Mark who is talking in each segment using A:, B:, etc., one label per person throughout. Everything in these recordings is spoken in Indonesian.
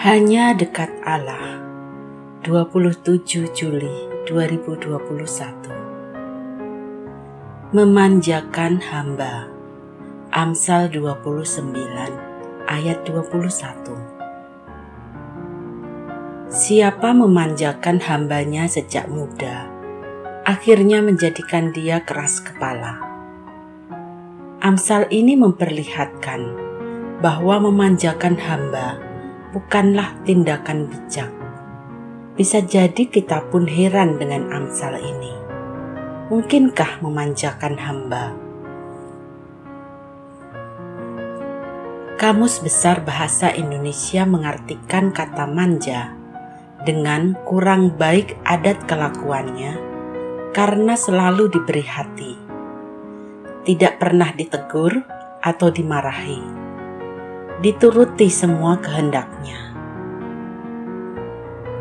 A: Hanya dekat Allah. 27 Juli 2021 Memanjakan hamba. Amsal 29 ayat 21 Siapa memanjakan hambanya sejak muda akhirnya menjadikan dia keras kepala. Amsal ini memperlihatkan bahwa memanjakan hamba bukanlah tindakan bijak. Bisa jadi kita pun heran dengan Amsal ini. Mungkinkah memanjakan hamba? Kamus Besar Bahasa Indonesia mengartikan kata manja dengan kurang baik adat kelakuannya karena selalu diberi hati, tidak pernah ditegur atau dimarahi dituruti semua kehendaknya.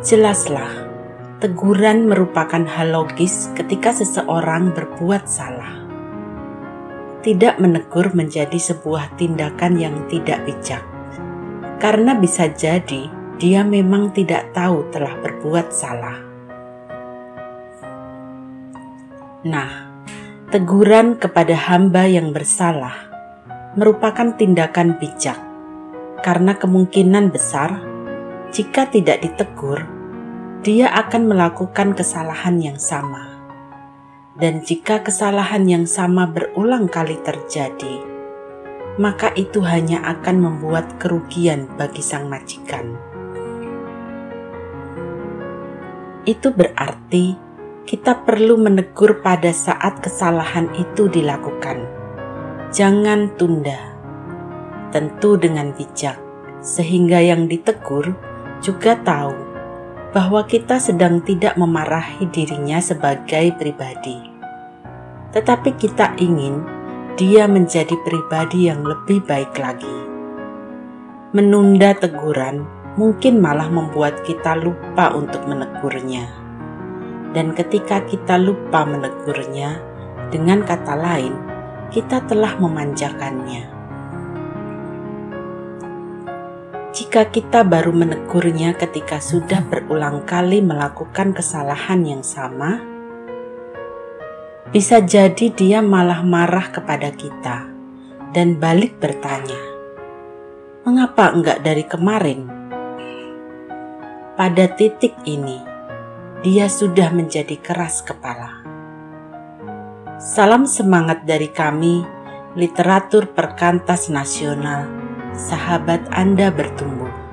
A: Jelaslah, teguran merupakan hal logis ketika seseorang berbuat salah. Tidak menegur menjadi sebuah tindakan yang tidak bijak, karena bisa jadi dia memang tidak tahu telah berbuat salah. Nah, teguran kepada hamba yang bersalah merupakan tindakan bijak karena kemungkinan besar jika tidak ditegur, dia akan melakukan kesalahan yang sama. Dan jika kesalahan yang sama berulang kali terjadi, maka itu hanya akan membuat kerugian bagi sang majikan. Itu berarti kita perlu menegur pada saat kesalahan itu dilakukan. Jangan tunda tentu dengan bijak, sehingga yang ditegur juga tahu bahwa kita sedang tidak memarahi dirinya sebagai pribadi, tetapi kita ingin dia menjadi pribadi yang lebih baik lagi. Menunda teguran mungkin malah membuat kita lupa untuk menegurnya, dan ketika kita lupa menegurnya, dengan kata lain, kita telah memanjakannya. Jika kita baru menegurnya ketika sudah berulang kali melakukan kesalahan yang sama, bisa jadi dia malah marah kepada kita dan balik bertanya, "Mengapa enggak dari kemarin?" Pada titik ini, dia sudah menjadi keras kepala. Salam semangat dari kami, literatur perkantas nasional sahabat Anda bertumbuh.